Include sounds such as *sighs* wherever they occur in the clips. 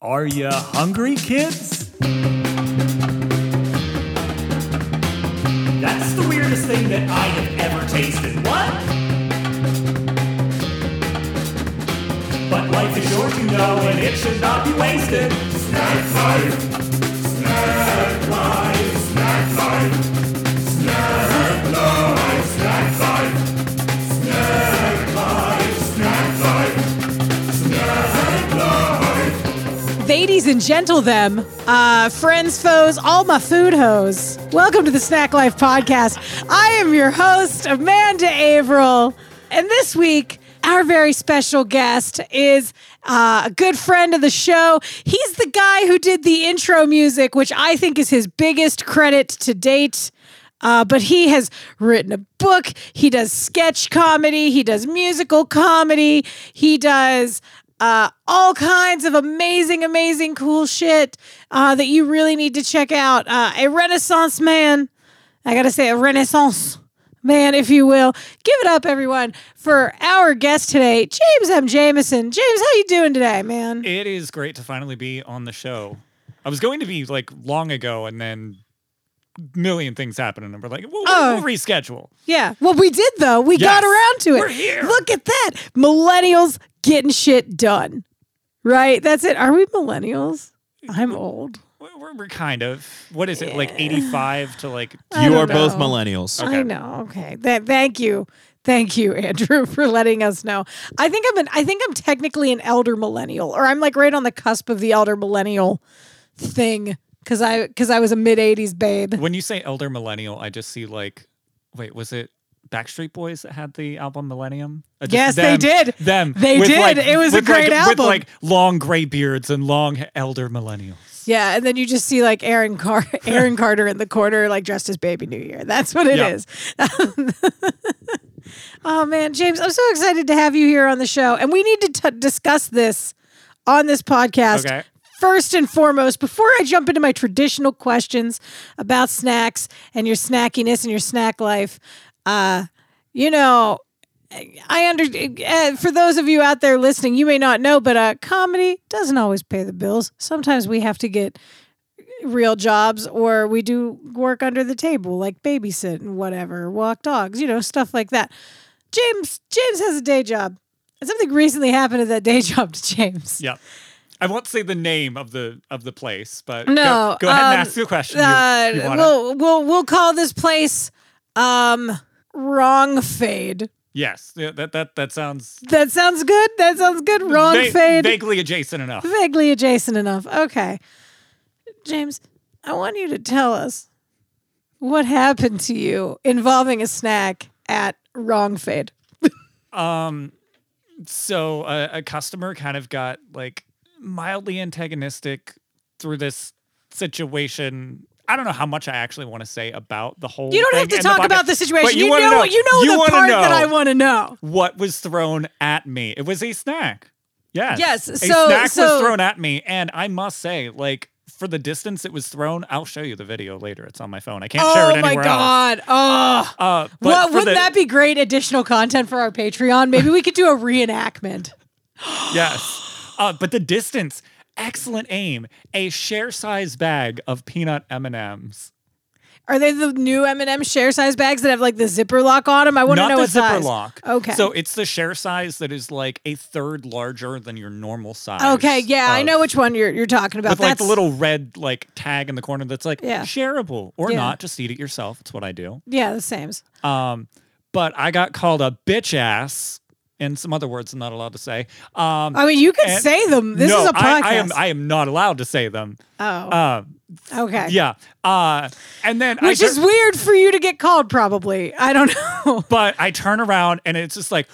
Are you hungry, kids? That's the weirdest thing that I have ever tasted. What? But life is short, you know, and it should not be wasted. Snack life. Snack life. Snack life. And gentle them, uh, friends, foes, all my food hoes. Welcome to the Snack Life Podcast. I am your host, Amanda Averell. And this week, our very special guest is uh, a good friend of the show. He's the guy who did the intro music, which I think is his biggest credit to date. Uh, but he has written a book. He does sketch comedy. He does musical comedy. He does uh, all kinds of amazing, amazing, cool shit uh, that you really need to check out. Uh, a Renaissance man. I gotta say, a Renaissance man, if you will. Give it up, everyone, for our guest today, James M. Jamison. James, how you doing today, man? It is great to finally be on the show. I was going to be like long ago, and then million things happened, and we're like, we'll, Oh. we'll reschedule. Yeah. Well, we did though. We got around to it. We're here. Look at that. Millennials getting shit done. Right? That's it. Are we millennials? I'm old. We're, we're- we're kind of. What is it? Like eighty-five to like. *laughs* You don't are both know. millennials. I know. Okay. Th- thank you. Thank you, Andrew, *laughs* for letting us know. I think I'm an I think I'm technically an elder millennial, or I'm like right on the cusp of the elder millennial thing. Cause I cause I was a mid eighties babe. When you say elder millennial, I just see like, wait, was it Backstreet Boys that had the album Millennium? Uh, Yes, they did. Them. They did. like- It was a great like, album. With like long gray beards and long elder millennials. Yeah, and then you just see like Aaron Car- *laughs* Aaron Carter in the corner, like dressed as Baby New Year. That's what it Yeah. is. *laughs* oh man, James, I'm so excited to have you here on the show, and we need to t- discuss this on this podcast. Okay. First and foremost, before I jump into my traditional questions about snacks and your snackiness and your snack life, uh, you know, I under uh, for those of you out there listening, you may not know, but uh, comedy doesn't always pay the bills. Sometimes we have to get real jobs, or we do work under the table, like babysit and whatever, walk dogs, you know, stuff like that. James James has a day job. And Something recently happened at that day *laughs* job to James. Yeah. I won't say the name of the of the place, but No, go, go ahead and um, ask your question. You- Uh, you we'll we'll we'll call this place um wrong fade. yes, yeah, that that that sounds That sounds good. That sounds good. Wrong va- fade. vaguely adjacent enough. vaguely adjacent enough. Okay. James, I want you to tell us what happened to you involving a snack at Wrong Fade. *laughs* Um, so a, a customer kind of got like mildly antagonistic through this situation. I don't know how much I actually want to say about the whole. Thing. You don't have to and the talk about the situation. but You, wanna know, you know you the part know that I want to know. What was thrown at me? It was a snack. Yes. Yes, A so- snack so- was thrown at me, and I must say, like. For the distance it was thrown, I'll show you the video later. It's on my phone. I can't share Oh it my anywhere god. Oh. else. Uh, but Well, wouldn't the- that be great additional content for our Patreon? Maybe we could do a reenactment. *gasps* Yes. Uh, but the distance, excellent aim. A share size bag of peanut M&Ms. Are they the new M&M share size bags that have like the zipper lock on them? I want to know the what zipper size. lock. Okay. So it's the share size that is like a third larger than your normal size. Okay, yeah, I of- know which one you're you're talking about. With like the little red like tag in the corner that's like Yeah. shareable or Yeah. not. Just eat it yourself. It's what I do. yeah, the same. Um, but I got called a bitch ass and some other words I'm not allowed to say. Um, I mean, you can and- say them. This no, is a podcast. I, I am I am not allowed to say them. oh, Um, okay. Yeah. Uh, and then I Which tur- is weird for you to get called, probably. I don't *laughs* know. but I turn around and it's just like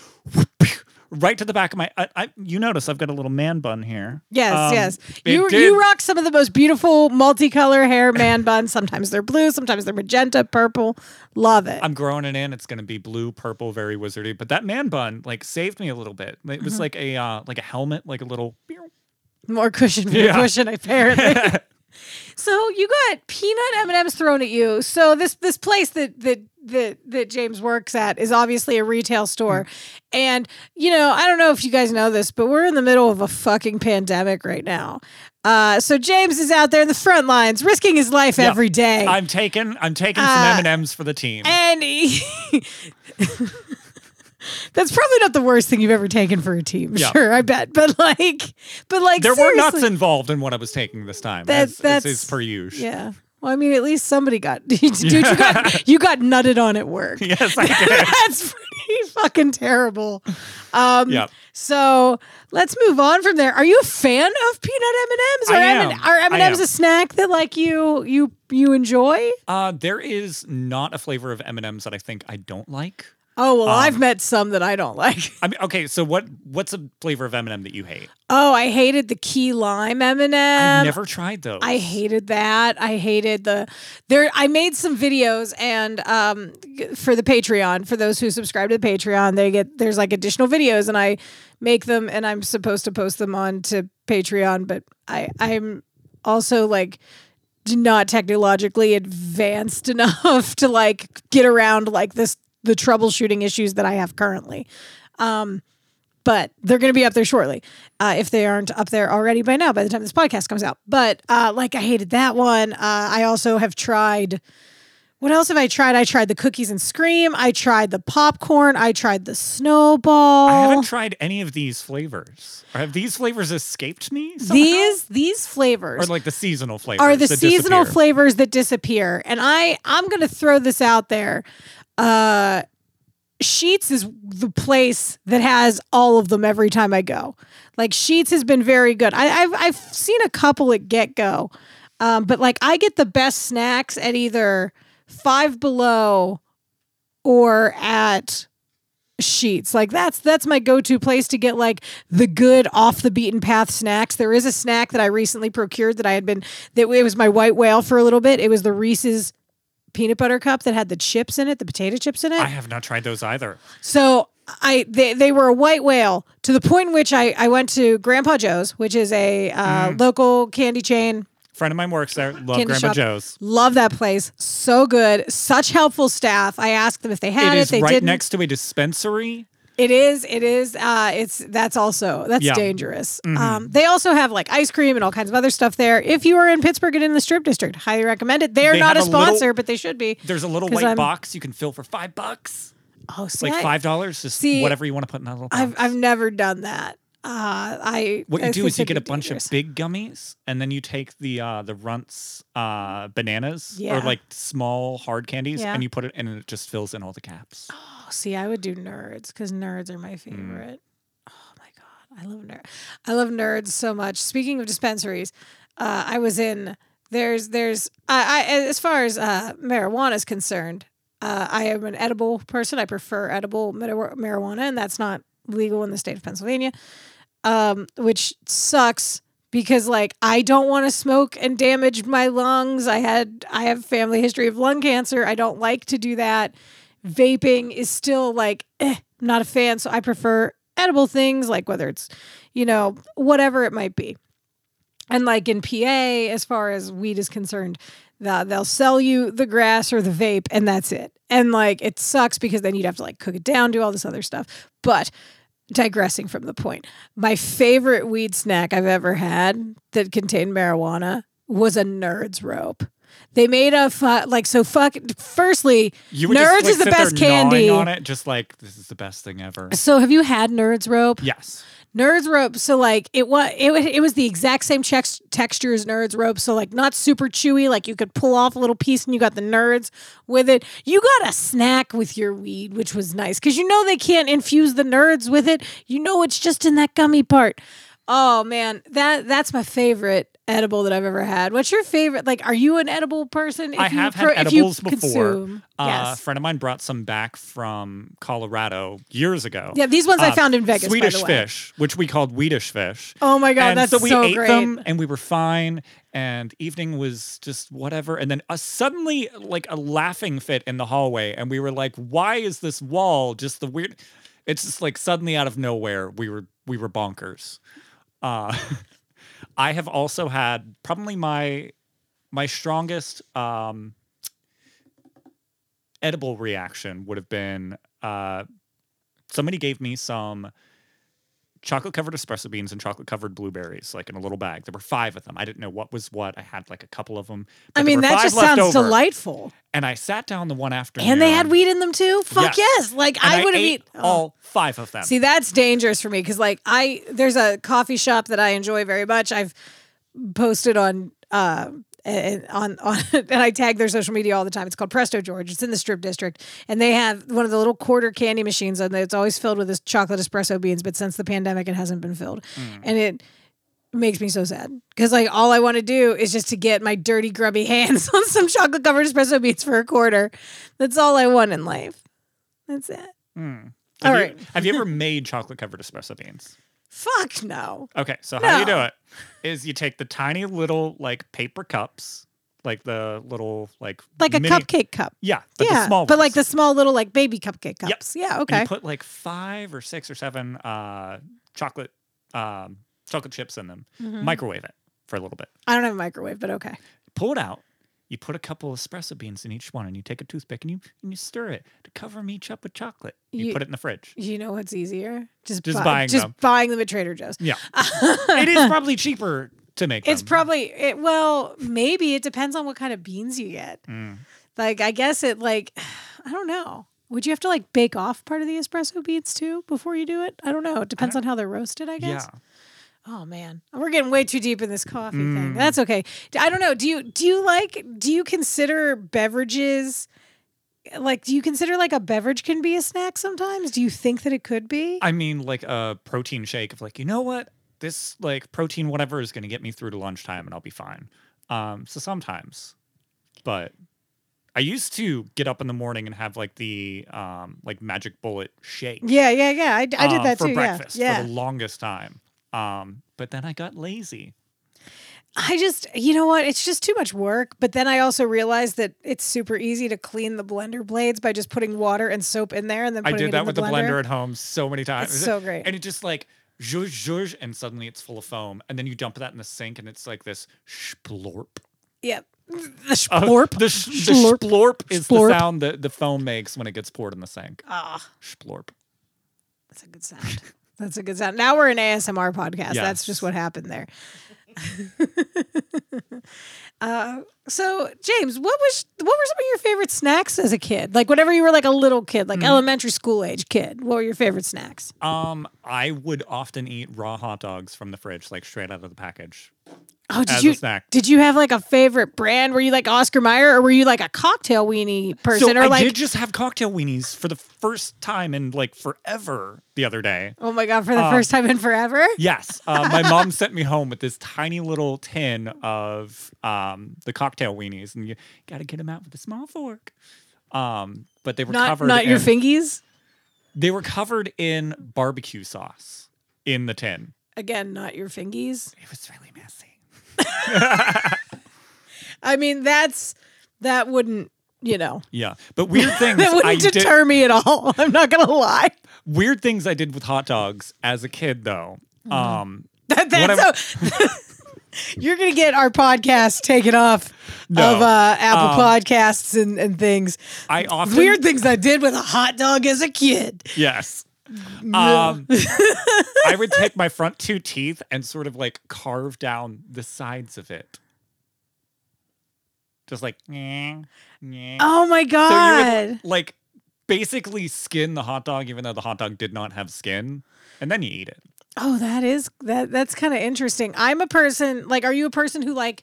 right to the back of my. I, I, you notice I've got a little man bun here. Yes, Um, yes. You did- you rock some of the most beautiful multicolor hair man *laughs* buns. Sometimes they're blue, sometimes they're magenta, purple. Love it. I'm growing it in. It's gonna be blue, purple, very wizardy. But that man bun like saved me a little bit. It Mm-hmm. was like a uh, like a helmet, like a little. More cushion for Yeah. cushion, apparently. *laughs* So you got peanut M and M's thrown at you. So this this place that that that that James works at is obviously a retail store, and you know I don't know if you guys know this, but we're in the middle of a fucking pandemic right now. Uh, so James is out there in the front lines, risking his life Yep. every day. I'm taking I'm taking Uh, some M and M's for the team. and he, *laughs* that's probably not the worst thing you've ever taken for a team. Yeah. Sure, I bet. But like, but like, there were nuts involved in what I was taking this time. That- as, as that's- is per usual. Yeah. Well, I mean, at least somebody got *laughs* dude. You got you got nutted on at work. *laughs* Yes, I *laughs* did. That's pretty fucking terrible. Um, Yep. So let's move on from there. Are you a fan of peanut M and M's? Am. M- are M and M's a snack that like you you you enjoy? Uh, there is not a flavor of M and M's that I think I don't like. Oh well, Um, I've met some that I don't like. I mean, okay, so what what's a flavor of M and M that you hate? Oh, I hated the key lime M and I've M. never tried those. I hated that. I hated the there. I made some videos and um for the Patreon for those who subscribe to the Patreon, they get there's like additional videos and I make them and I'm supposed to post them on to Patreon, but I I'm also like not technologically advanced *laughs* enough to like get around like this the troubleshooting issues that I have currently. Um but they're going to be up there shortly uh, if they aren't up there already by now by the time this podcast comes out but uh, like i hated that one uh, i also have tried what else have i tried i tried the cookies and scream i tried the popcorn i tried the snowball I haven't tried any of these flavors. Have these flavors escaped me? Somehow? these these or flavors like the seasonal flavors are the seasonal disappear? flavors that disappear and i i'm going to throw this out there uh Sheetz is the place that has all of them every time I go. Like Sheetz has been very good. I, I've I've seen a couple at GetGo, um, but like I get the best snacks at either Five Below or at Sheetz. Like that's that's my go-to place to get like the good off the beaten path snacks. There is a snack that I recently procured that I had been that it was my white whale for a little bit. It was the Reese's peanut butter cup that had the chips in it, the potato chips in it. I have not tried those either. So I they, they were a white whale to the point in which I, I went to Grandpa Joe's, which is a uh, local candy chain. friend of mine works there. Love Candy Grandma shop. Joe's. Love that place. So good. Such helpful staff. I asked them if they had It it. is they right didn't. next to a dispensary. It is. It is. Uh, it's that's also that's Yeah. Mm-hmm. dangerous. Um, they also have like ice cream and all kinds of other stuff there. If you are in Pittsburgh and in the Strip District, highly recommend it. They are They not a a little- sponsor, but they should be. There's a little white I'm- box you can fill for five bucks. Oh, see, Like five dollars, just see, whatever you want to put in that little box. I've I've never done that. Uh, I what I you do is you get a bunch dangerous. of big gummies, and then you take the uh, the Runts uh, bananas Yeah. or like small hard candies, Yeah. and you put it, and it just fills in all the caps. See, I would do nerds because nerds are Mm. my favorite. Oh my god, I love nerd. I love nerds so much. Speaking of dispensaries, uh, I was in. There's there's I, I as far as uh, marijuana is concerned, uh, I am an edible person. I prefer edible mari- marijuana, and that's not legal in the state of Pennsylvania, um, which sucks because like I don't want to smoke and damage my lungs. I had I have family history of lung cancer. I don't like to do that. Vaping is still like eh, I'm not a fan, so I prefer edible things like whether it's you know whatever it might be. And like in PA, as far as weed is concerned, the, they'll sell you the grass or the vape, and that's it. And like it sucks because then you'd have to like cook it down, do all this other stuff. But digressing from the point, my favorite weed snack I've ever had that contained marijuana was a Nerds rope. They made a fu- like so fuck. Firstly, You would Nerds just, like, is the best candy. on it, just like this is the best thing ever. So have you had Nerds rope? Yes. Nerds rope. So like it was it, it was the exact same chex- texture as Nerds rope. So like not super chewy. Like you could pull off a little piece and you got the Nerds with it. You got a snack with your weed, which was nice because you know they can't infuse the Nerds with it. You know it's just in that gummy part. Oh man, that that's my favorite edible that I've ever had. What's your favorite? Like, are you an edible person? If I you have pro- had if you edibles before. consume? Uh, A friend of mine brought some back from Colorado years ago. Yeah, these ones I Uh, found in Vegas. by Swedish the way. fish, which we called Swedish fish. Oh my god, and that's so we ate great. them and we were fine and evening was just whatever and then uh, suddenly like a laughing fit in the hallway and we were like why is this wall just the weird it's just like suddenly out of nowhere we were we were bonkers uh *laughs* i have also had probably my my strongest um, edible reaction would have been uh, somebody gave me some chocolate covered espresso beans and chocolate covered blueberries, like in a little bag. There were five of them. I didn't know what was what. I had like a couple of them. I mean, that just sounds delightful. And I sat down the one afternoon. And they had weed in them too. Fuck Yes. yes! Like and I would have ate eaten all five of them. See, that's dangerous for me because, like, I there's a coffee shop that I enjoy very much. I've posted on uh and on on *laughs* and I tag their social media all the time. It's called Prestogeorge. It's in the Strip District, and they have one of the little quarter candy machines, and it's always filled with this chocolate espresso beans. But since the pandemic, it hasn't been filled, mm. and it makes me so sad because like all I want to do is just to get my dirty grubby *laughs* hands on some chocolate covered espresso beans for a quarter. That's all I want in life. That's it. Hmm. Have all you, right. Have you ever *laughs* made chocolate covered espresso beans? Fuck no. Okay, so how do you do it is you take the tiny little like paper cups, like the little like Like a mini- cupcake cup. Yeah, but yeah, the small but like the small little like baby cupcake Yep. cups. Yeah, And okay. you put like five or six or seven uh, chocolate um, chocolate chips in them. Mm-hmm. Microwave it for a little bit. I don't have a microwave, but okay. Pull it out. You put a couple of espresso beans in each one, and you take a toothpick and you and you stir it to cover them each up with chocolate. You, You- put it in the fridge. You know what's easier? Just Just buy- buying just them. buying them at Trader Joe's. Yeah, *laughs* it is probably cheaper to make. It's them. probably it, well, maybe it depends on what kind of beans you get. Mm. Like I guess it like *sighs* I don't know. Would you have to like bake off part of the espresso beans too before you do it? I don't know. It depends on how they're roasted, I guess. yeah. Oh man, we're getting way too deep in this coffee Mm. thing. That's okay. I don't know. Do you do you like do you consider beverages like do you consider like a beverage can be a snack sometimes? Do you think that it could be? I mean, like a protein shake of like, you know what? This like protein whatever is going to get me through to lunchtime and I'll be fine. Um, so sometimes, but I used to get up in the morning and have like the um like magic bullet shake. yeah, yeah, yeah. I did uh, that for too. breakfast yeah, for the longest time. Um, but then I got lazy. I just, you know what? It's just too much work. But then I also realized that it's super easy to clean the blender blades by just putting water and soap in there and then I did it that in with the the blender at home so many times. It's so great. And it just like zhuzh zhuzh, and suddenly it's full of foam, and then you dump that in the sink, and it's like this splorp. Yep. *laughs* The Uh, splorp. the, sh- the Splorp. splorp is Splorp. the sound that the foam makes when it gets poured in the sink. Ah, Splorp. that's a good sound. That's a good sound. Now we're an ASMR podcast. That's just what happened there. *laughs* uh, so James, what was what were some of your favorite snacks as a kid? Like whenever you were like a little kid, like elementary school age kid, what were your favorite snacks? Um, I would often eat raw hot dogs from the fridge, like straight out of the package. Oh, did you did you have like a favorite brand? Were you like Oscar Mayer, or were you like a cocktail weenie person, so or I like did just have cocktail weenies for the first time in like forever the other day. oh my god, for the Um, first time in forever? Yes, uh, my *laughs* mom sent me home with this tiny little tin of um, the cocktail weenies, and you got to get them out with a small fork. Um, but they were Not covered. not your fingies. They were covered in barbecue sauce in the tin. Again, not your fingies. It was really messy. *laughs* I mean, that's that wouldn't you know Yeah, but weird *laughs* things that wouldn't did. deter me at all. *laughs* I'm not gonna lie. Weird things I did with hot dogs as a kid, though. Mm-hmm. Um, That, What that's so. You're gonna get our podcast taken off No. of uh, Apple Um, Podcasts and, and things. I often Weird things I did with a hot dog as a kid. Yes. Um, I would take my front two teeth and sort of like carve down the sides of it. Just like, nyeh, nyeh. Oh my so you god! would like basically skin the hot dog, even though the hot dog did not have skin, and then you eat it. Oh, that is that. That's kind of interesting. I'm a person like. Are you a person who like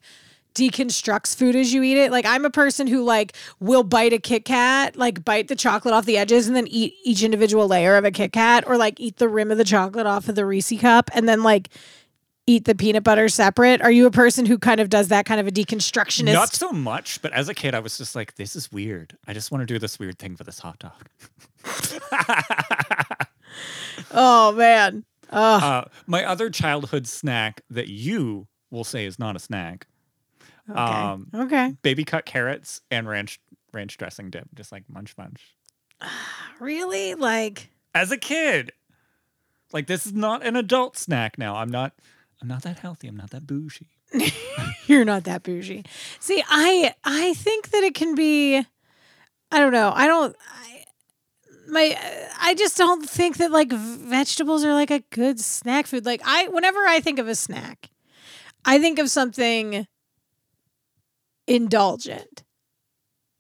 deconstructs food as you eat it? Like I'm a person who like will bite a Kit Kat, like bite the chocolate off the edges, and then eat each individual layer of a Kit Kat, or like eat the rim of the chocolate off of the Reese cup, and then like eat the peanut butter separate. Are you a person who kind of does that kind of a deconstructionist? Not so much, but as a kid, I was just like, this is weird. I just want to do this weird thing for this hot dog. *laughs* oh man. Uh, my other childhood snack that you will say is not a snack okay. um, okay. baby cut carrots and ranch ranch dressing dip, just like munch munch. *sighs* Really? Like As a kid, like this is not an adult snack now. I'm not. I'm not that healthy. I'm not that bougie. *laughs* You're not that bougie. See, I I think that it can be. I don't know. I don't. I, my I just don't think that like vegetables are like a good snack food. Like I, whenever I think of a snack, I think of something indulgent,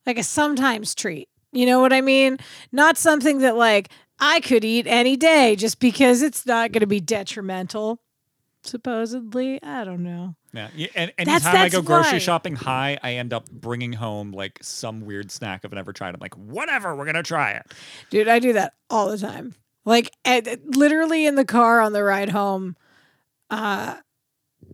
like a sometimes treat. You know what I mean? Not something that like I could eat any day just because it's not going to be detrimental. Supposedly, I don't know. Yeah. and That's- anytime I go grocery why. shopping high, I end up bringing home like some weird snack I've never tried. I'm like, whatever, we're gonna try it. Dude, I do that all the time. Like at, literally in the car on the ride home, uh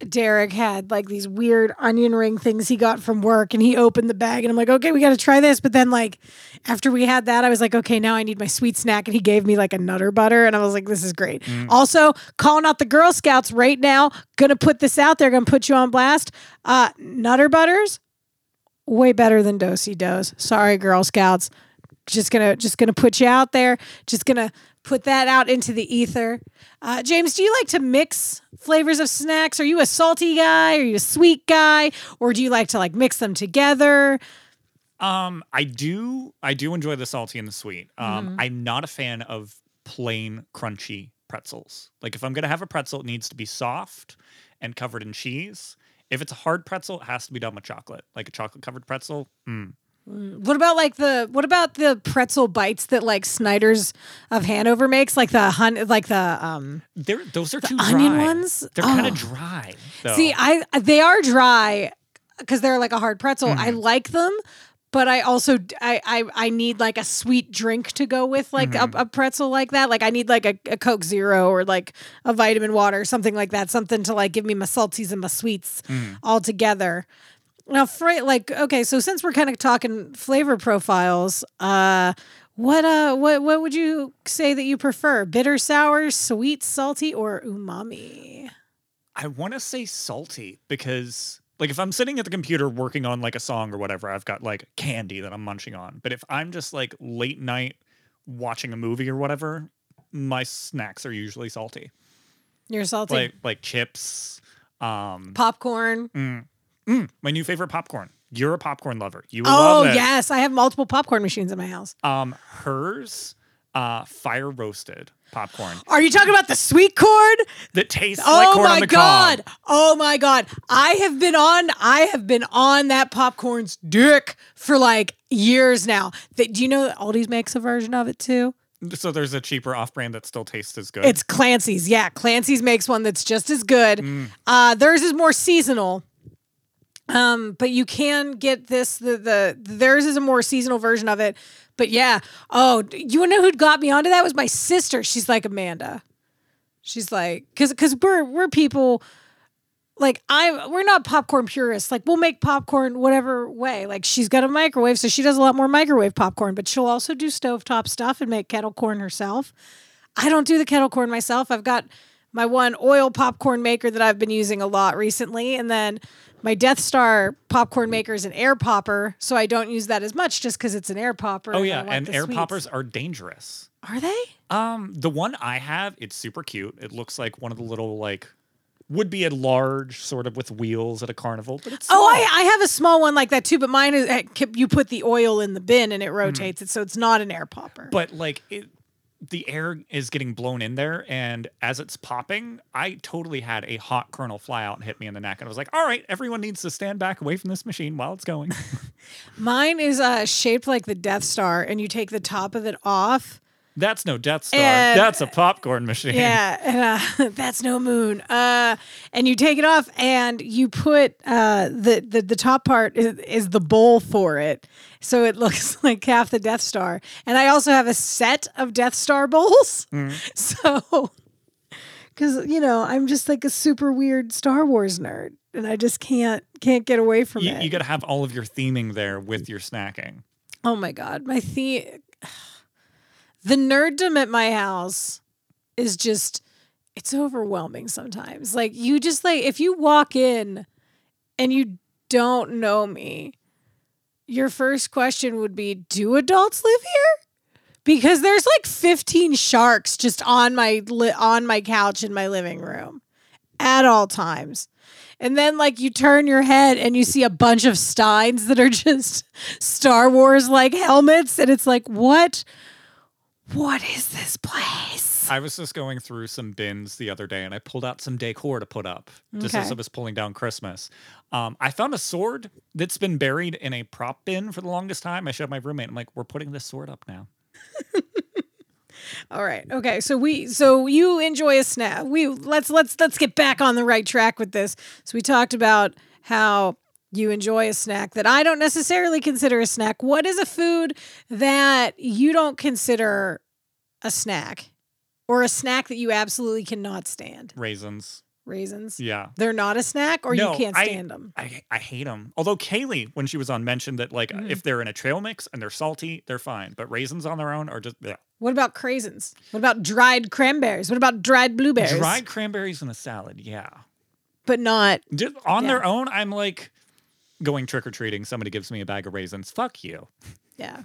Derek had like these weird onion ring things he got from work and he opened the bag and I'm like, "Okay, we got to try this." But then like after we had that, I was like, "Okay, now I need my sweet snack." And he gave me like a nutter butter and I was like, "This is great." Also, calling out the Girl Scouts right now. Going to put this out there, going to put you on blast. Uh nutter butters way better than Do-si-dos. Sorry, Girl Scouts. Just gonna just gonna put you out there. Just gonna put that out into the ether. Uh, James, do you like to mix flavors of snacks? Are you a salty guy? Are you a sweet guy? Or do you like to like mix them together? Um, I do I do enjoy the salty and the sweet. Um, Mm-hmm. I'm not a fan of plain crunchy pretzels. Like if I'm gonna have a pretzel, it needs to be soft and covered in cheese. If it's a hard pretzel, it has to be done with chocolate. Like a chocolate covered pretzel. Mm. What about like the what about the pretzel bites that like Snyder's of Hanover makes? Like the hun like the um They're those are too onion dry. ones? They're kind Oh. of dry. Though. See, I they are dry because they're like a hard pretzel. I Mm-hmm. like them, but I also I I, I need like a sweet drink to go with like Mm-hmm. a, a pretzel like that. Like I need like a, a Coke Zero or like a vitamin water, or something like that. Something to like give me my salties and my sweets Mm. all together. Now, fra- like okay, so since we're kind of talking flavor profiles, uh. What uh what what would you say that you prefer? Bitter, sour, sweet, salty, or umami? I want to say salty because like if I'm sitting at the computer working on like a song or whatever, I've got like candy that I'm munching on. But if I'm just like late night watching a movie or whatever, my snacks are usually salty. You're salty. Like like chips, um popcorn. mm, my new favorite popcorn. You're a popcorn lover. You will Oh love it. yes, I have multiple popcorn machines in my house. Um hers uh fire roasted popcorn Are you talking about the sweet corn? that tastes Oh like corn on my the god! cob. Oh my god! I have been on. I have been on that popcorn's dick for like years now. That do you know that Aldi's makes a version of it too? So there's a cheaper off-brand that still tastes as good. It's Clancy's. Yeah, Clancy's makes one that's just as good. Uh, theirs is more seasonal. Um, but you can get this. The the theirs is a more seasonal version of it. But yeah. Oh, you know who got me onto that was my sister. She's like Amanda. She's like, cause cause we're we're people. Like I'm, we're not popcorn purists. Like we'll make popcorn whatever way. Like she's got a microwave, so she does a lot more microwave popcorn. But she'll also do stovetop stuff and make kettle corn herself. I don't do the kettle corn myself. I've got my one oil popcorn maker that I've been using a lot recently, and then my Death Star popcorn maker is an air popper, so I don't use that as much just because it's an air popper. oh yeah, want and air sweets. poppers are dangerous. are they? Um, the one I have, it's super cute. It looks like one of the little like would be a large sort of with wheels at a carnival, but it's Oh. I, I have a small one like that too, but mine is eh, you put the oil in the bin and it Hmm. rotates it, so it's not an air popper. but like it the air is getting blown in there and as it's popping i totally had a hot kernel fly out and hit me in the neck and i was like all right everyone needs to stand back away from this machine while it's going *laughs* Mine is uh, shaped like the Death Star, and you take the top of it off. That's no death star. And- that's a popcorn machine. Yeah, *laughs* and, uh, *laughs* that's no moon. Uh, and you take it off, and you put uh, the, the the top part is, is the bowl for it, so it *laughs* looks like half the Death Star. And I also have a set of Death Star bowls, so because you know I'm just like a super weird Star Wars nerd, and I just can't can't get away from you, it. you got to have all of your theming there with your snacking. Oh my god, my theme the nerddom at my house is just it's overwhelming sometimes. Like you just like if you walk in and you don't know me, your first question would be, "Do adults live here?" Because there's like 15 sharks just on my li- on my couch in my living room at all times. and then like you turn your head and you see a bunch of steins that are *laughs* just Star Wars like helmets, and it's like, what? What is this place? I was just going through some bins the other day and I pulled out some decor to put up just as I was pulling down Christmas. Um, I found a sword that's been buried in a prop bin for the longest time. I showed my roommate, I'm like, we're putting this sword up now. *laughs* All right. Okay. So we so you enjoy a snap. We let's let's let's get back on the right track with this. So we talked about how you enjoy a snack that I don't necessarily consider a snack. What is a food that you don't consider a snack or a snack that you absolutely cannot stand? Raisins. Raisins. Yeah. They're not a snack or No, you can't I- stand them. I, I hate them. Although Kaylee, when she was on, mentioned that like Mm-hmm. if they're in a trail mix and they're salty, they're fine. But raisins on their own are just yeah. What about craisins? What about dried cranberries? What about dried blueberries? dried cranberries in a salad. Yeah, but not just on Yeah. their own, I'm like going trick or treating. Somebody gives me a bag of raisins. Fuck you. Yeah.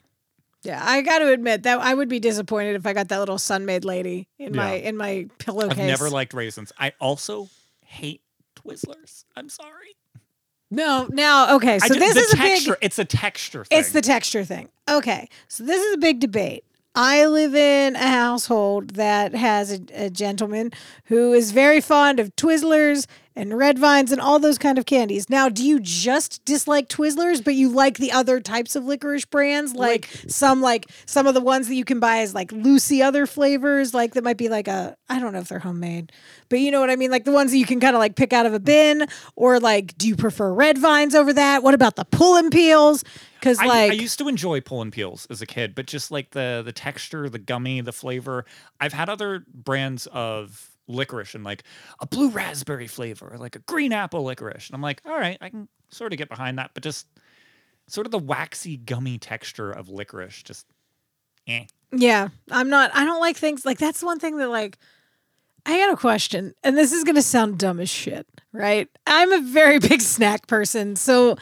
Yeah, I got to admit that I would be disappointed if I got that little Sun-Maid lady in my in my pillowcase. I've never liked raisins. I also hate Twizzlers. I'm sorry. No, now okay, so this is a big It's a texture thing. it's the texture thing. Okay. So this is a big debate. I live in a household that has a, a gentleman who is very fond of Twizzlers and Red Vines and all those kind of candies. Now, do you just dislike Twizzlers, but you like the other types of licorice brands, like, some like some of the ones that you can buy as like Lucy other flavors, like that might be like a I don't know if they're homemade, but you know what I mean, like the ones that you can kind of like pick out of a bin, or like do you prefer Red Vines over that? What about the pull and peels? Because like I used to enjoy pull and peels as a kid, but just like the the texture, the gummy, the flavor. I've had other brands of licorice and like a blue raspberry flavor, or like a green apple licorice, and I'm like, all right, I can sort of get behind that, but just sort of the waxy, gummy texture of licorice, just eh. Yeah, I'm not. I don't like things like that's one thing that like I got a question, and this is gonna sound dumb as shit, right? I'm a very *laughs* big snack person, so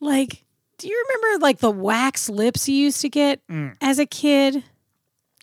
like, do you remember like the wax lips you used to get Mm. as a kid?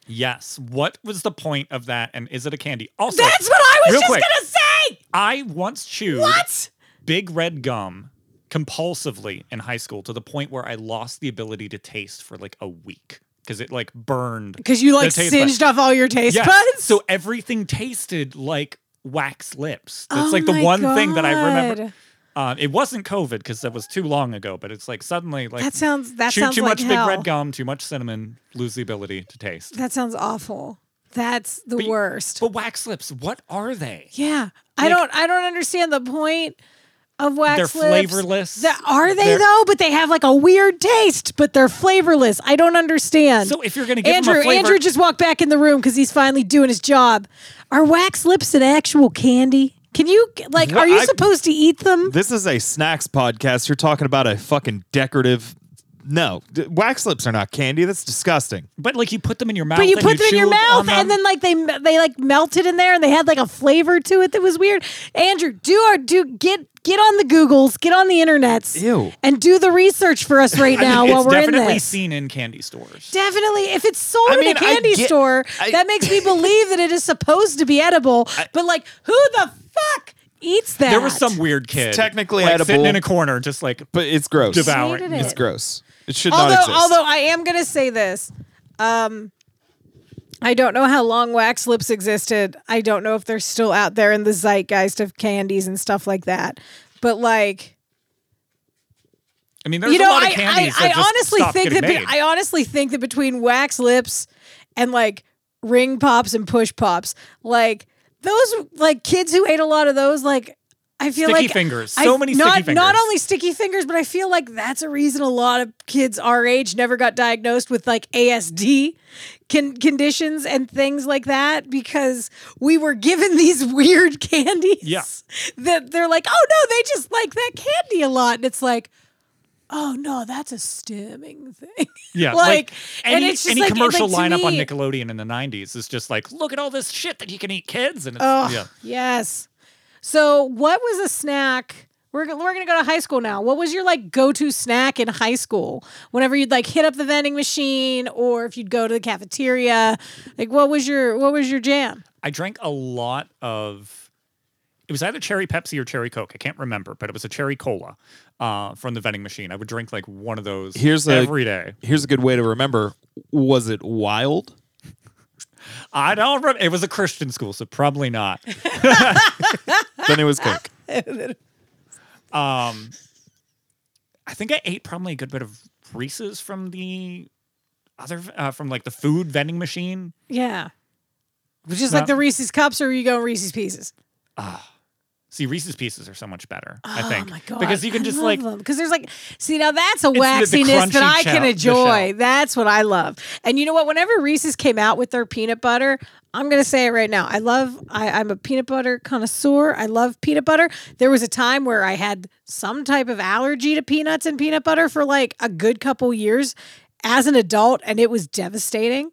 Yes. What was the point of that? And is it a candy? Also, That's what I was real just quick. gonna say. I once chewed What? big red gum compulsively in high school to the point where I lost the ability to taste for like a week because it like burned. Because you the like taste singed off all your taste Yes. buds. So everything tasted like wax lips. That's Oh like the my one thing that I remember. God. Um, it wasn't COVID because that was too long ago, but it's like suddenly like that sounds that chew sounds too like much hell. big red gum, too much cinnamon, lose the ability to taste. That sounds awful. That's the But worst. But wax lips, what are they? Yeah, I don't. I don't understand the point of wax lips. They're lips. flavorless. That- are they They're- though? But they have like a weird taste, but they're flavorless. I don't understand. So if you're gonna give Andrew, them a flavor, Andrew just walked back in the room because he's finally doing his job. Are wax lips an actual candy? Can you like? Well, are you I- supposed to eat them? This is a snacks podcast. You're talking about a fucking decorative. No, D- wax lips are not candy. That's disgusting. but like you put them in your mouth, But you and put them in your mouth, and then like they they like melted in there, and they had like a flavor to it that was weird. Andrew, do our do get get on the Googles, get on the internets, Ew. and do the research for us *laughs* right now it's while we're in this. definitely seen in candy stores. Definitely, if it's sold I in a candy get- store, I- that makes me *laughs* believe that it is supposed to be edible. but like, who the fuck eats that? There was some weird kid, technically like, edible. sitting in a corner, just like But it's gross. devouring. Hated it. It's gross. It should although, not exist. although I am gonna say this, um, I don't know how long wax lips existed. I don't know if they're still out there in the zeitgeist of candies and stuff like that. But like, I mean, there's you know, a lot I, of candies I, that I just honestly stopped think that getting be- made. I honestly think that between wax lips and like ring pops and push pops, like those like kids who ate a lot of those, like I feel like Sticky like fingers. I- So many not, sticky fingers. Not only sticky fingers, but I feel like that's a reason a lot of kids our age never got diagnosed with like ASD con- conditions and things like that because we were given *laughs* these weird candies. Yeah. That they're like, oh no, they just like that candy a lot. And it's like, oh no, that's a stimming thing. *laughs* Yeah, like, like, and any, it's just any like- commercial like, lineup on Nickelodeon in the '90s is just like, look at all this shit that you can eat, kids, and it's, Oh, yeah. yes. So, what was a snack? We're, we're gonna go to high school now. What was your like go to snack in high school? Whenever you'd like hit up the vending machine, or if you'd go to the cafeteria, like what was your what was your jam? I drank a lot of it was either cherry Pepsi or cherry Coke. I can't remember, but it was a cherry cola uh, from the vending machine. I would drink like one of those Here's a- every day. Here's a good way to remember. Was it wild? *laughs* I don't remember. It was a Christian school, so probably not. *laughs* then it was Coke. *laughs* Um, I think I ate probably a good bit of Reese's from the other uh, from like the food vending machine. Yeah. Which is like the Reese's cups, or you go Reese's pieces. See, Reese's Pieces are so much better. I oh think my god! because you can I just like because there's like see now that's a the- the waxiness that I shell- can the enjoy. That's what I love. And you know what? Whenever Reese's came out with their peanut butter, I'm gonna say it right now. I love. I, I'm a peanut butter connoisseur. I love peanut butter. There was a time where I had some type of allergy to peanuts and peanut butter for like a good couple years as an adult, and it was devastating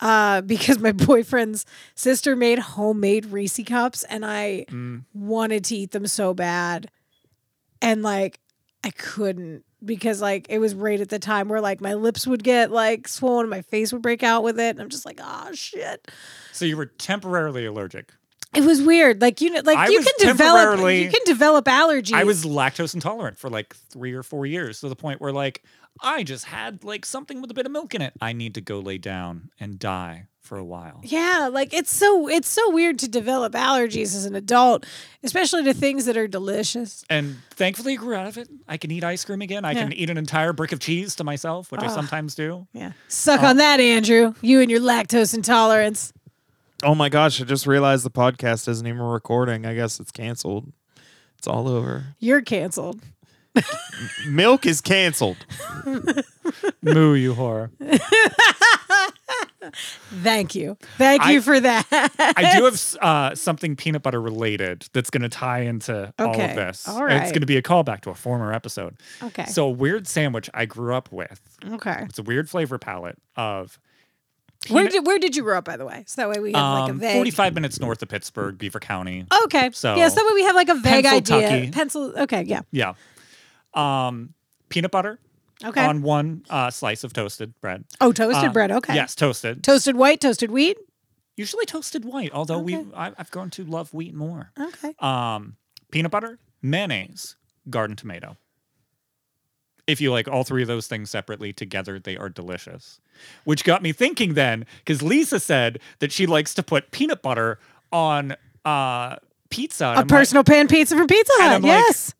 uh, *laughs* because my boyfriend's sister made homemade Reese cups, and I Mm. wanted to eat them so bad, and like I couldn't because like it was right at the time where like my lips would get like swollen, my face would break out with it, and I'm just like, oh shit. so you were temporarily allergic. It was weird. Like you know, like I you can develop you can develop allergies. I was lactose intolerant for like three or four years to the point where like I just had like something with a bit of milk in it. I need to go lay down and die for a while. Yeah, like it's so it's so weird to develop allergies as an adult, especially to things that are delicious. And thankfully, I grew out of it. I can eat ice cream again. I Yeah. can eat an entire brick of cheese to myself, which I sometimes do. Yeah. Suck uh, on that, Andrew. You and your lactose intolerance. Oh my gosh! I just realized the podcast isn't even recording. I guess it's canceled. It's all over. You're canceled. Milk is canceled. *laughs* Moo, you whore. *laughs* Thank you. Thank I- you for that. I do have uh, something peanut butter related that's going to tie into all of this. all And It's going to be a callback to a former episode. Okay. So, a weird sandwich I grew up with. okay. It's a weird flavor palette of Where did where did you grow up, by the way? So that way we have like a um, vague. 45 minutes north of Pittsburgh, Beaver County. Okay. So- yes, that way we have like a vague idea. Pennsyltucky. Pencil. Okay. Yeah. Yeah. Um, peanut butter Okay. on one uh, slice of toasted bread. oh, toasted Uh, bread. Okay. Yes, toasted. Toasted white, toasted wheat. Usually toasted white, although we Okay. I, I've grown to love wheat more. Okay. Um, peanut butter, mayonnaise, garden tomato. If you like all three of those things separately, together they are delicious. Which got me thinking then, because Lisa said that she likes to put peanut butter on uh, pizza. A I'm like, personal pan pizza from Pizza Hut. I'm like, Yes.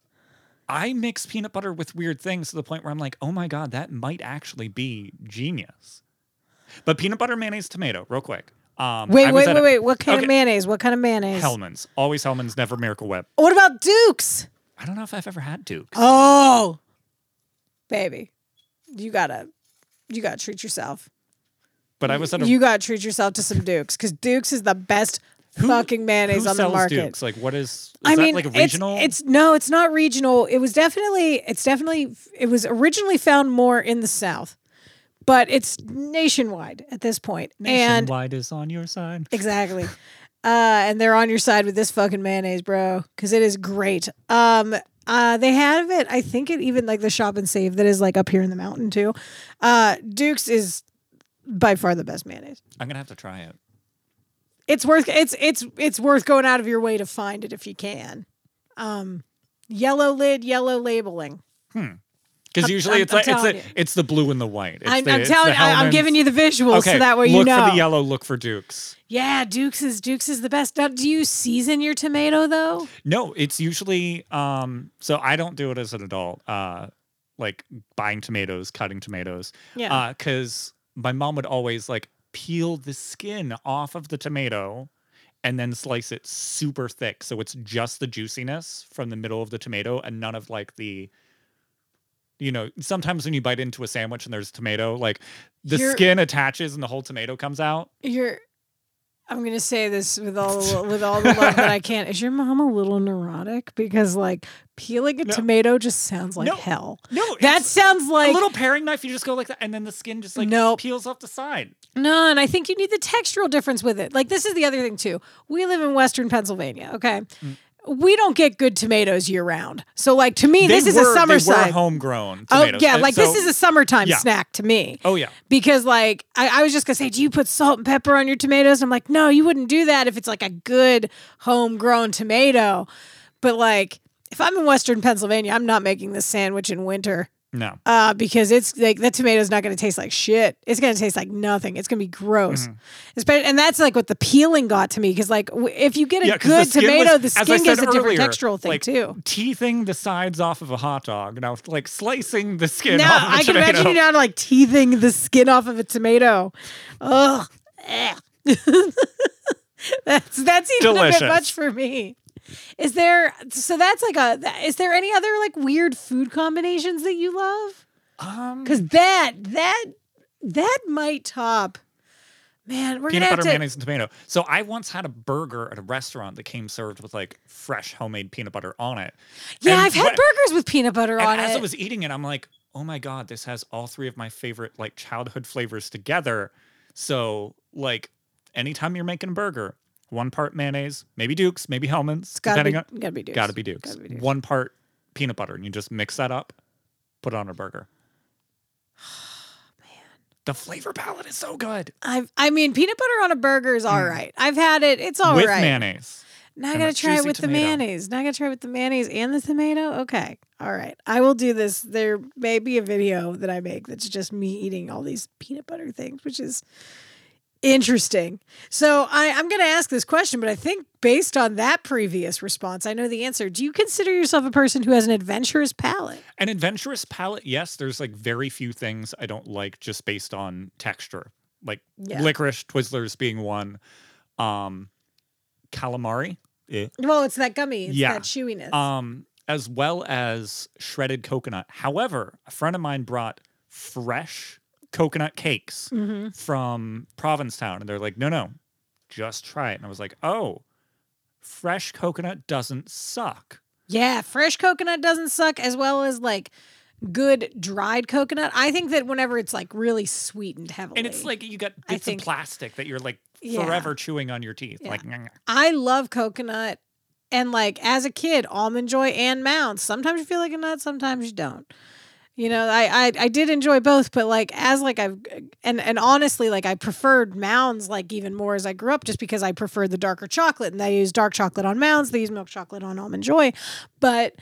I mix peanut butter with weird things to the point where I'm like, oh my god, that might actually be genius. But peanut butter, mayonnaise, tomato, real quick. Um, wait, wait, wait, a- wait. What kind Okay. of mayonnaise? What kind of mayonnaise? Hellmann's, always Hellmann's, never Miracle Whip. What about Duke's? I don't know if I've ever had Duke's. Oh, baby, you gotta, you gotta treat yourself. but I was at a You gotta treat yourself to some Dukes because Dukes is the best Who- fucking mayonnaise who on the sells market. Dukes? Like, what is? is I that mean, like a it's- regional? It's, no, it's not regional. It was definitely, it's definitely, it was originally found more in the South, but it's nationwide at this point. And nationwide is on your side. exactly, uh, and they're on your side with this fucking mayonnaise, bro, because it is great. Um, uh, they have it. I think it even like the shop and save that is like up here in the mountain too. Uh, Duke's is by far the best mayonnaise. I'm gonna have to try it. it's worth it's it's it's worth going out of your way to find it if you can. Um, yellow lid, yellow labeling. Because usually I'm- it's I'm like it's the, it's the blue and the white. It's I'm, the, I'm telling I'm giving you the visuals Okay, so that way you look know. for the yellow. Look for Dukes. Yeah, Dukes is Dukes is the best. Now, do you season your tomato though? No, it's usually um. So I don't do it as an adult. Uh, like buying tomatoes, cutting tomatoes. Yeah. Uh, because my mom would always like peel the skin off of the tomato. And then slice it super thick, so it's just the juiciness from the middle of the tomato, and none of like the you know, sometimes when you bite into a sandwich and there's tomato, like the You're- skin attaches and the whole tomato comes out. You're. I'm gonna say this with all the, with all the love that I *laughs* can. Is your mom a little neurotic? Because like peeling a No. tomato just sounds like No. hell. No, That it's sounds like a little paring knife. You just go like that, and then the skin just like Nope. peels off the side. No, and I think you need the textural difference with it. Like this is the other thing too. We live in Western Pennsylvania, okay? Mm. We don't get good tomatoes year round. So like to me, They this is a summer They were homegrown Oh yeah, And like this is a summertime yeah. snack to me. Oh yeah. Because like I, I was just gonna say, do you put salt and pepper on your tomatoes? I'm like, no, you wouldn't do that if it's like a good homegrown tomato. But like if I'm in Western Pennsylvania, I'm not making this sandwich in winter. No. Uh, because it's like that tomato's not going to taste like shit. It's going to taste like nothing. It's going to be gross. Mm-hmm. And that's like what the peeling got to me. Because like w- if you get a Yeah, good the tomato, was- the skin gives a said different earlier, textural thing like, too. Teething the sides off of a hot dog. Now, like slicing the skin Now off of a I can tomato. imagine you now like teething the skin off of a tomato. Ugh. *laughs* That's that's even a bit much for me. Is there so that's like a is there any other like weird food combinations that you love? Um, Because that that that might top. Man, we're peanut butter, to. mayonnaise, and tomato. So I once had a burger at a restaurant that came served with like fresh homemade peanut butter on it. Yeah, And I've had burgers with peanut butter on as it. As I was eating it, I'm like, oh my god, this has all three of my favorite like childhood flavors together. So like, anytime you're making a burger, one part mayonnaise, maybe Duke's, maybe Hellmann's, gotta be, on gotta be Dukes. gotta be Duke's. Gotta be Dukes. One part peanut butter, and you just mix that up, put it on a burger. *sighs* Man. The flavor palette is so good I've, I mean, peanut butter on a burger is all right. I've had it. It's all right. Mm. with mayonnaise. Now I and gotta a try it juicy with the tomato. mayonnaise. Now I gotta try it with the mayonnaise and the tomato. Okay. All right. I will do this. There may be a video that I make that's just me eating all these peanut butter things, which is interesting. So I, I'm gonna ask this question, but I think based on that previous response, I know the answer. Do you consider yourself a person who has an adventurous palate? An adventurous palate, yes. There's like very few things I don't like just based on texture. Like Yeah. licorice, Twizzlers being one. Um calamari. eh. Well, it's that gummy. It's Yeah. that chewiness. Um, as well as shredded coconut. However, a friend of mine brought fresh coconut cakes Mm-hmm. from Provincetown, and they're like, no, no, just try it. And I was like, oh, fresh coconut doesn't suck. Yeah, fresh coconut doesn't suck as well as like good dried coconut. I think that whenever it's like really sweetened heavily. And it's like you got bits think- of plastic that you're like Yeah. forever chewing on your teeth. Yeah. Like. I love coconut and like as a kid, almond joy and mounds. Sometimes you feel like a nut, sometimes you don't. You know, I, I I did enjoy both, but like as like I've and and honestly, like I preferred mounds like even more as I grew up, just because I preferred the darker chocolate, and they use dark chocolate on mounds, they use milk chocolate on almond joy, but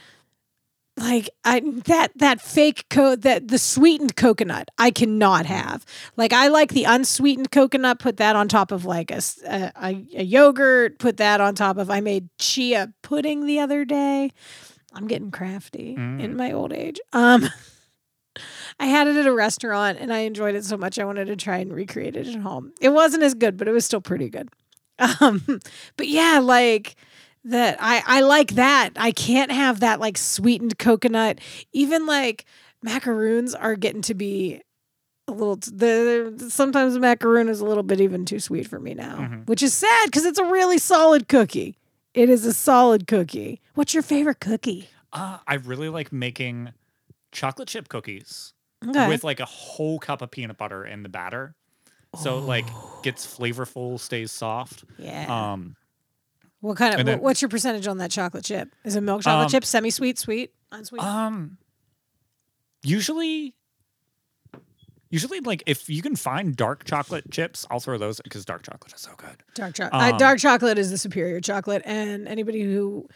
like I that that fake co that the sweetened coconut I cannot have. Like I like the unsweetened coconut. Put that on top of like a a, a- a yogurt. Put that on top of I made chia pudding the other day. I'm getting crafty in my old age. Um, *laughs* I had it at a restaurant and I enjoyed it so much I wanted to try and recreate it at home. It wasn't as good, but it was still pretty good. *laughs* Um, but yeah, like that I I like that. I can't have that like sweetened coconut. Even like macaroons are getting to be a little the sometimes the macaroon is a little bit even too sweet for me now, Mhm. which is sad cuz it's a really solid cookie. It is a solid cookie. What's your favorite cookie? Uh, I really like making chocolate chip cookies Okay. with like a whole cup of peanut butter in the batter. So it, like Oh. gets flavorful, stays soft. yeah. Um, what kind of then- what's your percentage on that chocolate chip? Is it milk chocolate Um, chip, semi-sweet, sweet, unsweet? um, usually, usually like if you can find dark chocolate chips, I'll throw those because dark chocolate is so good. Dark chocolate. Um, dark chocolate is the superior chocolate, and anybody who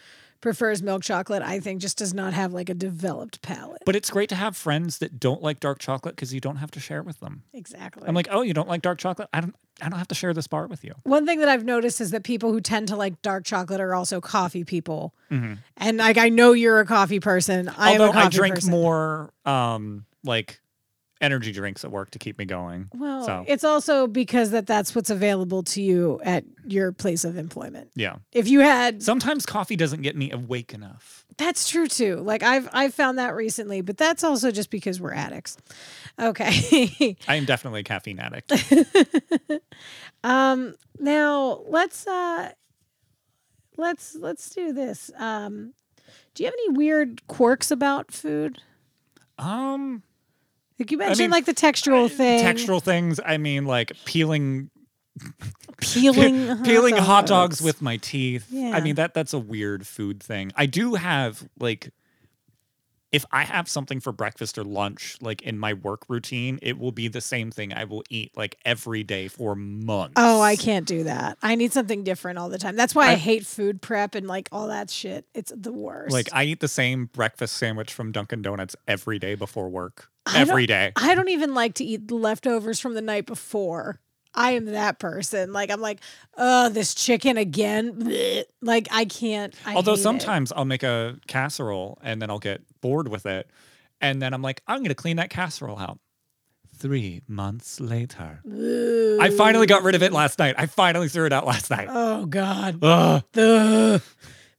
prefers milk chocolate, I think, just does not have like a developed palate. But it's great to have friends that don't like dark chocolate because you don't have to share it with them. Exactly. I'm like, oh, you don't like dark chocolate? I don't. I don't have to share this bar with you. one thing that I've noticed is that people who tend to like dark chocolate are also coffee people, Mhm. and like I know you're a coffee person. I am Although a coffee I drink person. more, um, like energy drinks at work to keep me going. Well, so it's also because that that's what's available to you at your place of employment. yeah. If you had Sometimes coffee doesn't get me awake enough. That's true too. Like I've I've found that recently, but that's also just because we're addicts. Okay. *laughs* I am definitely a caffeine addict. *laughs* um now let's uh let's let's do this. Um do you have any weird quirks about food? um, Like you mentioned mean, like the textural uh, thing. textural things. I mean, like peeling *laughs* Peeling *laughs* peeling hot dogs with my teeth. Yeah. I mean that that's a weird food thing. I do have like if I have something for breakfast or lunch like in my work routine, it will be the same thing I will eat like every day for months. Oh, I can't do that. I need something different all the time. That's why I, I- hate food prep and like all that shit. It's the worst. Like I eat the same breakfast sandwich from Dunkin' Donuts every day before work. I Every day. I don't even like to eat leftovers from the night before. I am that person. Like I'm like, oh, this chicken again. Blech. Like I can't. I Although hate it. sometimes I'll make a casserole and then I'll get bored with it. And then I'm like, I'm gonna clean that casserole out. Three months later. I finally got rid of it last night. I finally threw it out last night. Oh God. Ugh. Ugh.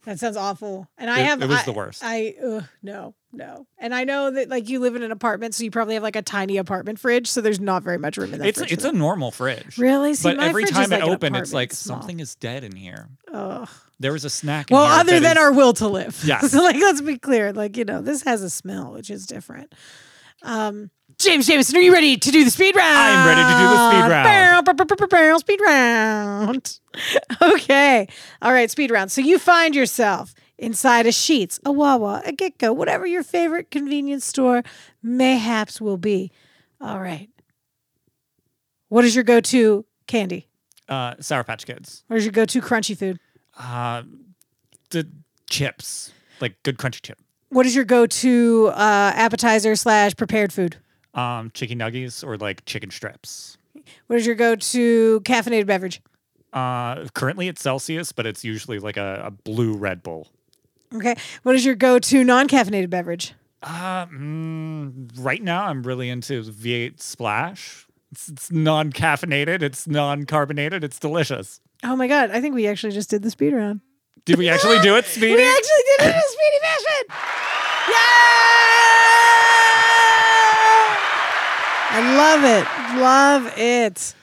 That sounds awful. And I It- have it was I- the worst. I ugh, no, no. And I know that like you live in an apartment, so you probably have like a tiny apartment fridge, so there's not very much room in that It's fridge. it's a normal fridge. really See, but every time like I an open, it's like small. something is dead in here. Ugh. There was a snack. In Well, other than is- our will to live. *laughs* Yes. so like let's be clear. Like, you know, this has a smell, which is different. Um James Jamison, are you ready to do the speed round? I'm ready to do the speed round. Speed round. *laughs* Okay. All right, speed round. So you find yourself inside a Sheetz, a Wawa, a GetGo, whatever your favorite convenience store mayhaps will be. All right. What is your go-to candy? uh, Sour Patch Kids. What is your go-to crunchy food? Uh, the chips, like good crunchy chip. What is your go-to uh, appetizer slash prepared food? Um, chicken nuggets or like chicken strips. What is your go-to caffeinated beverage? Uh, currently it's Celsius, but it's usually like a, a blue Red Bull. Okay. What is your go-to non-caffeinated beverage? Uh, mm, right now I'm really into V8 Splash. It's, it's non-caffeinated. It's non-carbonated. It's delicious. Oh my god! I think we actually just did the speed round. Did we actually do it, Speedy? *laughs* We actually did it in a speedy fashion. Yeah! I love it. Love it.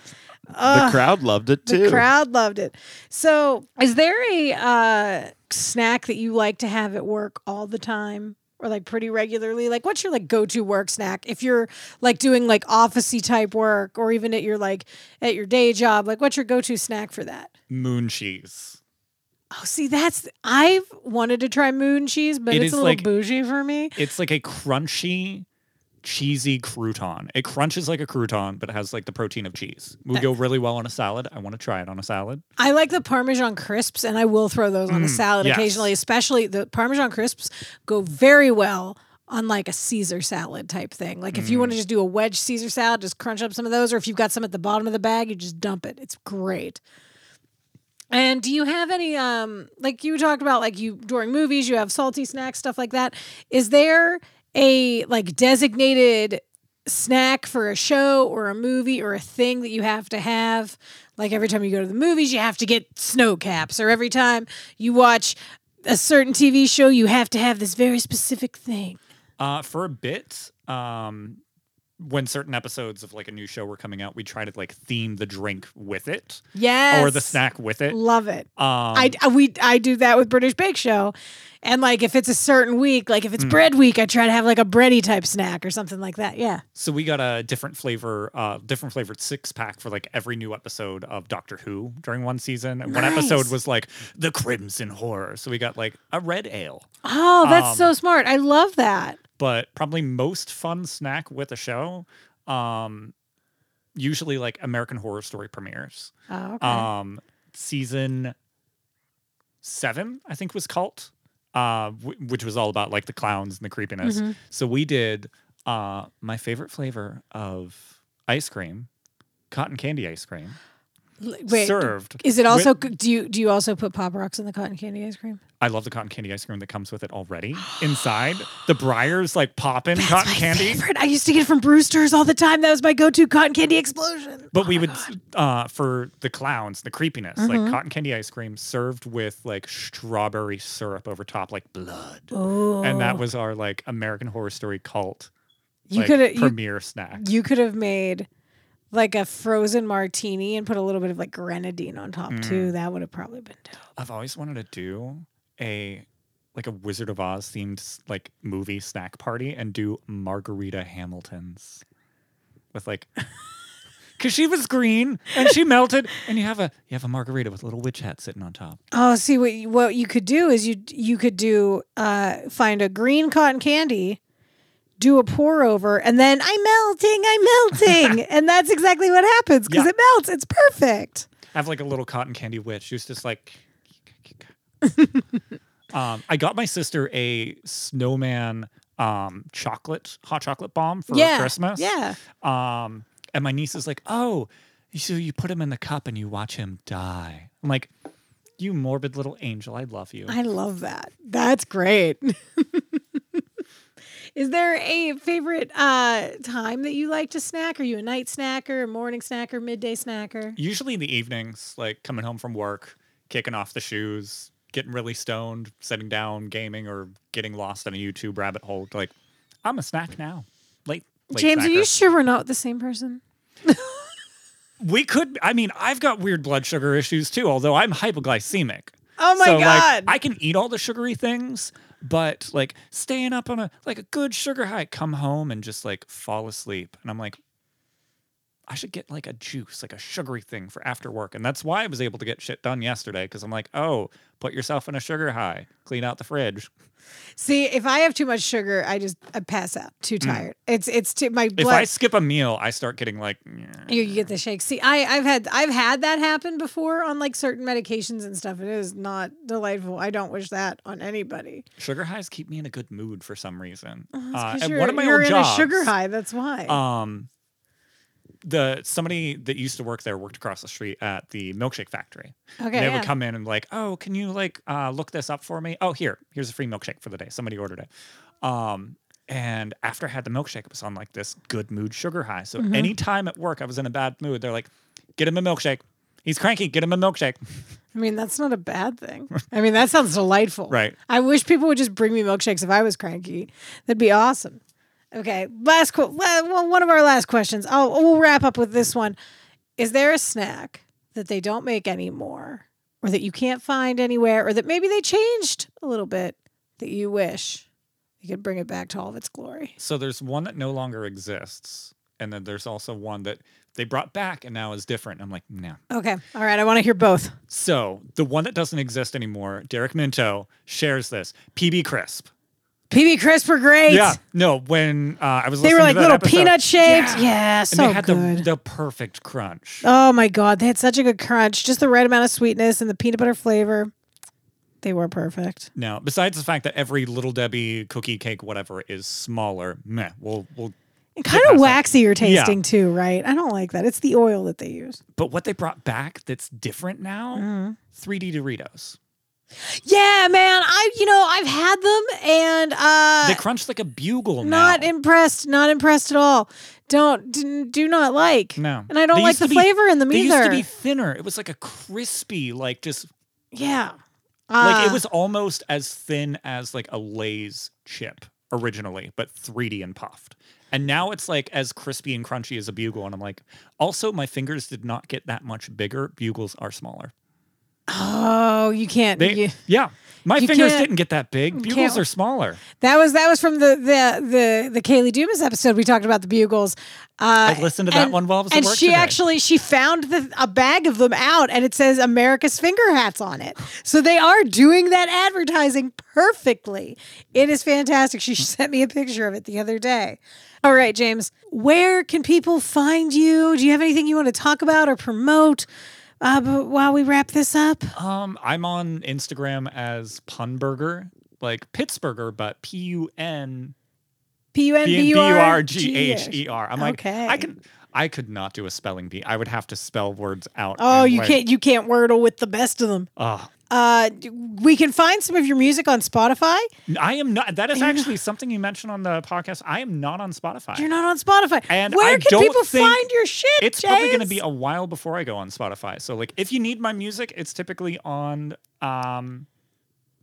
the crowd loved it too. The crowd loved it. So, is there a uh, snack that you like to have at work all the time? Or like pretty regularly, like what's your like go-to work snack if you're like doing like officey type work, or even at your like at your day job? Like, what's your go-to snack for that? Moon cheese. Oh, see, that's I've wanted to try moon cheese, but It it's a little like- bougie for me. It's like a crunchy, cheesy crouton. It crunches like a crouton, but it has like the protein of cheese. Would go really well on a salad. I want to try it on a salad. I like the Parmesan crisps, and I will throw those on a salad yes. occasionally. Especially the Parmesan crisps go very well on like a Caesar salad type thing. Like if you want to just do a wedge Caesar salad, just crunch up some of those, or if you've got some at the bottom of the bag, you just dump it. It's great. And do you have any um like you talked about like you during movies you have salty snacks stuff like that? Is there a like designated snack for a show or a movie or a thing that you have to have? Like every time you go to the movies, you have to get snow caps, or every time you watch a certain TV show, you have to have this very specific thing. Uh, for a bit, um, when certain episodes of like a new show were coming out, we try to like theme the drink with it Yes. or the snack with it. Um, Love it. I, I- we I do that with British Bake Show, and like if it's a certain week, like if it's bread week, I try to have like a bready type snack or something like that. Yeah. So we got a different flavor, uh, different flavored six pack for like every new episode of Doctor Who during one season. And One episode was like the Crimson Horror. So we got like a red ale. Oh, that's Um, so smart. I love that. But probably most fun snack with a show, um, usually like American Horror Story premieres. Oh, okay. Um, season seven, I think, was Cult, uh, w- which was all about like the clowns and the creepiness. Mm-hmm. So we did uh, my favorite flavor of ice cream, cotton candy ice cream, Wait, served. is it also with- do you do you also put pop rocks in the cotton candy ice cream? I love the cotton candy ice cream that comes with it already. *gasps* Inside the Breyers, like popping cotton my candy. favorite. I used to get it from Bruster's all the time. That was my go-to cotton candy explosion. But we would, uh, for the clowns, the creepiness, Mm-hmm. like cotton candy ice cream served with like strawberry syrup over top, like blood. Oh, And that was our like American Horror Story cult you like, could premiere snack. you could have made like a frozen martini and put a little bit of like grenadine on top Mm. too. That would have probably been dope. I've always wanted to do a like a Wizard of Oz themed like movie snack party and do margarita Hamiltons with like *laughs* because she was green and she melted, and you have a you have a margarita with a little witch hat sitting on top. Oh, see what you, what you could do is you you could do uh find a green cotton candy, do a pour over, and then I'm melting, I'm melting, *laughs* and that's exactly what happens because Yeah. it melts. It's perfect. I have like a little cotton candy witch who's just like. *laughs* um, I got my sister a snowman um, chocolate hot chocolate bomb for yeah, Christmas. Yeah. Um, and my niece is like, "Oh, so you put him in the cup and you watch him die?" I'm like, "You morbid little angel, I love you." I love that. That's great. *laughs* Is there a favorite uh, time that you like to snack? Are you a night snacker, a morning snacker, midday snacker? Usually in the evenings, like coming home from work, kicking off the shoes, getting really stoned, sitting down, gaming, or getting lost in a YouTube rabbit hole. Like, I'm a snack now. Late, late James, are you sure we're not the same person? *laughs* we could. I mean, I've got weird blood sugar issues too. Although I'm hypoglycemic. Oh my so, like, God. I can eat all the sugary things, but like staying up on a like a good sugar high, come home and just like fall asleep, and I'm like, I should get like a juice, like a sugary thing for after work, and that's why I was able to get shit done yesterday because I'm like, oh, put yourself in a sugar high, clean out the fridge. See, if I have too much sugar, I just I pass out. Too tired. It's it's too my Mm. If. I skip a meal, I start getting like, you, you get the shakes. See, I I've had I've had that happen before on like certain medications and stuff. It is not delightful. I don't wish that on anybody. sugar highs keep me in a good mood for some reason. Uh, you're, one of my you're old in jobs, a sugar high. That's why. um the somebody that used to work there worked across the street at the milkshake factory. okay. And they yeah. would come in and like, oh, can you like uh, look this up for me? Oh, here, here's a free milkshake for the day. Somebody ordered it. Um, and after I had the milkshake, it was on like this good mood sugar high. So Mm-hmm. anytime at work I was in a bad mood, they're like, get him a milkshake. He's cranky. Get him a milkshake. I mean, that's not a bad thing. I mean, that sounds delightful. *laughs* Right. I wish people would just bring me milkshakes if I was cranky. That'd be awesome. Okay, last qu- well, one of our last questions. I'll we'll wrap up with this one. Is there a snack that they don't make anymore, or that you can't find anywhere, or that maybe they changed a little bit that you wish you could bring it back to all of its glory? So there's one that no longer exists. And then there's also one that they brought back and now is different. I'm like, no. Okay, all right. I want to hear both. So the one that doesn't exist anymore, Derek Minto shares this. PB Crisp. PB Crisp were great. Yeah. No, when uh, I was They were like little episode- peanut shaped. Yeah. Yeah, And so they had good. the the perfect crunch. Oh my god, they had such a good crunch, just the right amount of sweetness and the peanut butter flavor. They were perfect. Now, besides the fact that every little Debbie cookie cake, whatever, is smaller, meh. We'll we'll. And kind of waxier tasting too, right? I don't like that. It's the oil that they use. But what they brought back that's different now, Mm-hmm. 3D Doritos. Yeah, man. I you know I've had them and uh, They crunch like a bugle not now. impressed. Not impressed at all. Don't do, do not like. no, and I don't They like the be- flavor in them They either. used to be thinner. It was like a crispy, like just yeah. like it Uh, was almost as thin as like a Lay's chip originally, but 3D and puffed. And now it's like as crispy and crunchy as a bugle. And I'm like, also, my fingers did not get that much bigger. Bugles are smaller. Oh, you can't. They, you- yeah, my you fingers didn't get that big. Bugles can't- are smaller. That was that was from the the the the Kaylee Dumas episode. We talked about the bugles. Uh, I listened to that one while I was at and work she today. actually she found the, a bag of them out, and it says America's Finger Hats on it. So they are doing that advertising perfectly. It is fantastic. She *laughs* sent me a picture of it the other day. All right, James, where can people find you? Do you have anything you want to talk about or promote? Uh, but while we wrap this up, Um, I'm on Instagram as Punburgher, like Pittsburgher, but P U N P U N B B U U R G H E R. I'm like, Okay. I can, I could not do a spelling bee. I would have to spell words out. Oh, and, you like, can't you can't wordle with the best of them. Oh, Uh, we can find some of your music on Spotify. I am not. That is actually something you mentioned on the podcast. I am not on Spotify. You're not on Spotify. And Where I can don't people find your shit? it's probably going to be a while before I go on Spotify. So, like, if you need my music, it's typically on um,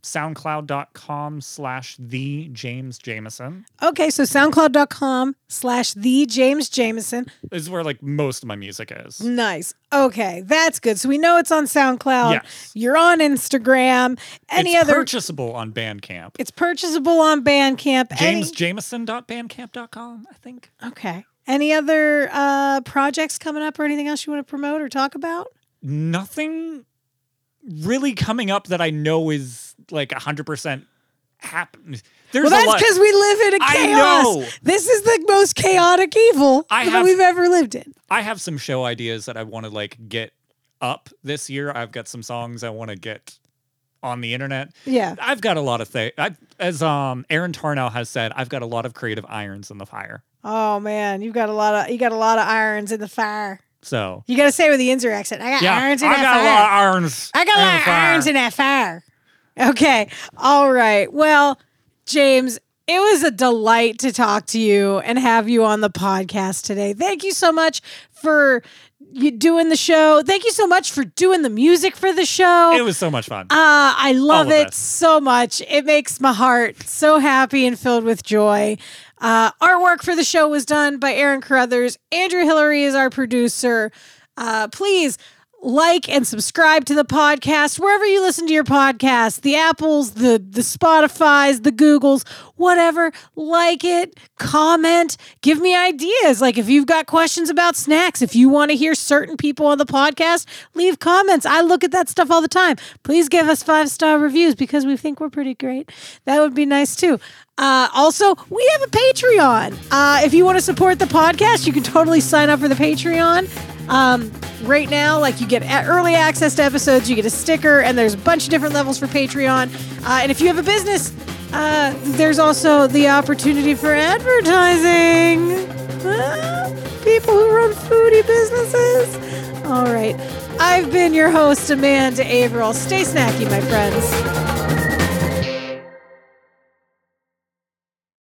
SoundCloud.com slash the James Jamison. okay. So SoundCloud.com slash the James Jamison. This is where like most of my music is. Nice. Okay, that's good. So we know it's on SoundCloud. Yes. You're on Instagram. Any it's other? purchasable on Bandcamp. it's purchasable on Bandcamp. Any- JamesJamison.bandcamp.com, I think. Okay. Any other uh, projects coming up or anything else you want to promote or talk about? Nothing really coming up that I know is like 100% happen. There's well, that's because we live in a chaos. This is the most chaotic evil I that have- we've ever lived in. I have some show ideas that I want to like get up this year. I've got some songs I want to get on the internet. Yeah. I've got a lot of things. As um Aaron Tarnow has said, I've got a lot of creative irons in the fire. Oh man, you've got a lot of you got a lot of irons in the fire. So You got to say with the Yinzer accent. I got yeah, irons in I that got fire. a lot of irons. I got a lot of irons in that fire. Okay. All right. Well, James, it was a delight to talk to you and have you on the podcast today. Thank you so much for you doing the show. Thank you so much for doing the music for the show. It was so much fun. Uh, I love it it. so much. It makes my heart so happy and filled with joy. Uh, artwork for the show was done by Aaron Crothers. Andrew Hillary is our producer. Uh, please like and subscribe to the podcast wherever you listen to your podcast. The apples the the spotify's the googles whatever. Like it comment give me ideas. Like if you've got questions about snacks if you want to hear certain people on the podcast leave comments. I look at that stuff all the time. Please give us five star reviews because we think we're pretty great. That would be nice too uh, also, we have a Patreon. Uh, if you want to support the podcast, you can totally sign up for the Patreon. Um, right now, like you get early access to episodes, you get a sticker, and there's a bunch of different levels for Patreon. Uh, and if you have a business, uh, there's also the opportunity for advertising. Ah, people who run foodie businesses. All right. I've been your host, Amanda Averell. Stay snacky, my friends.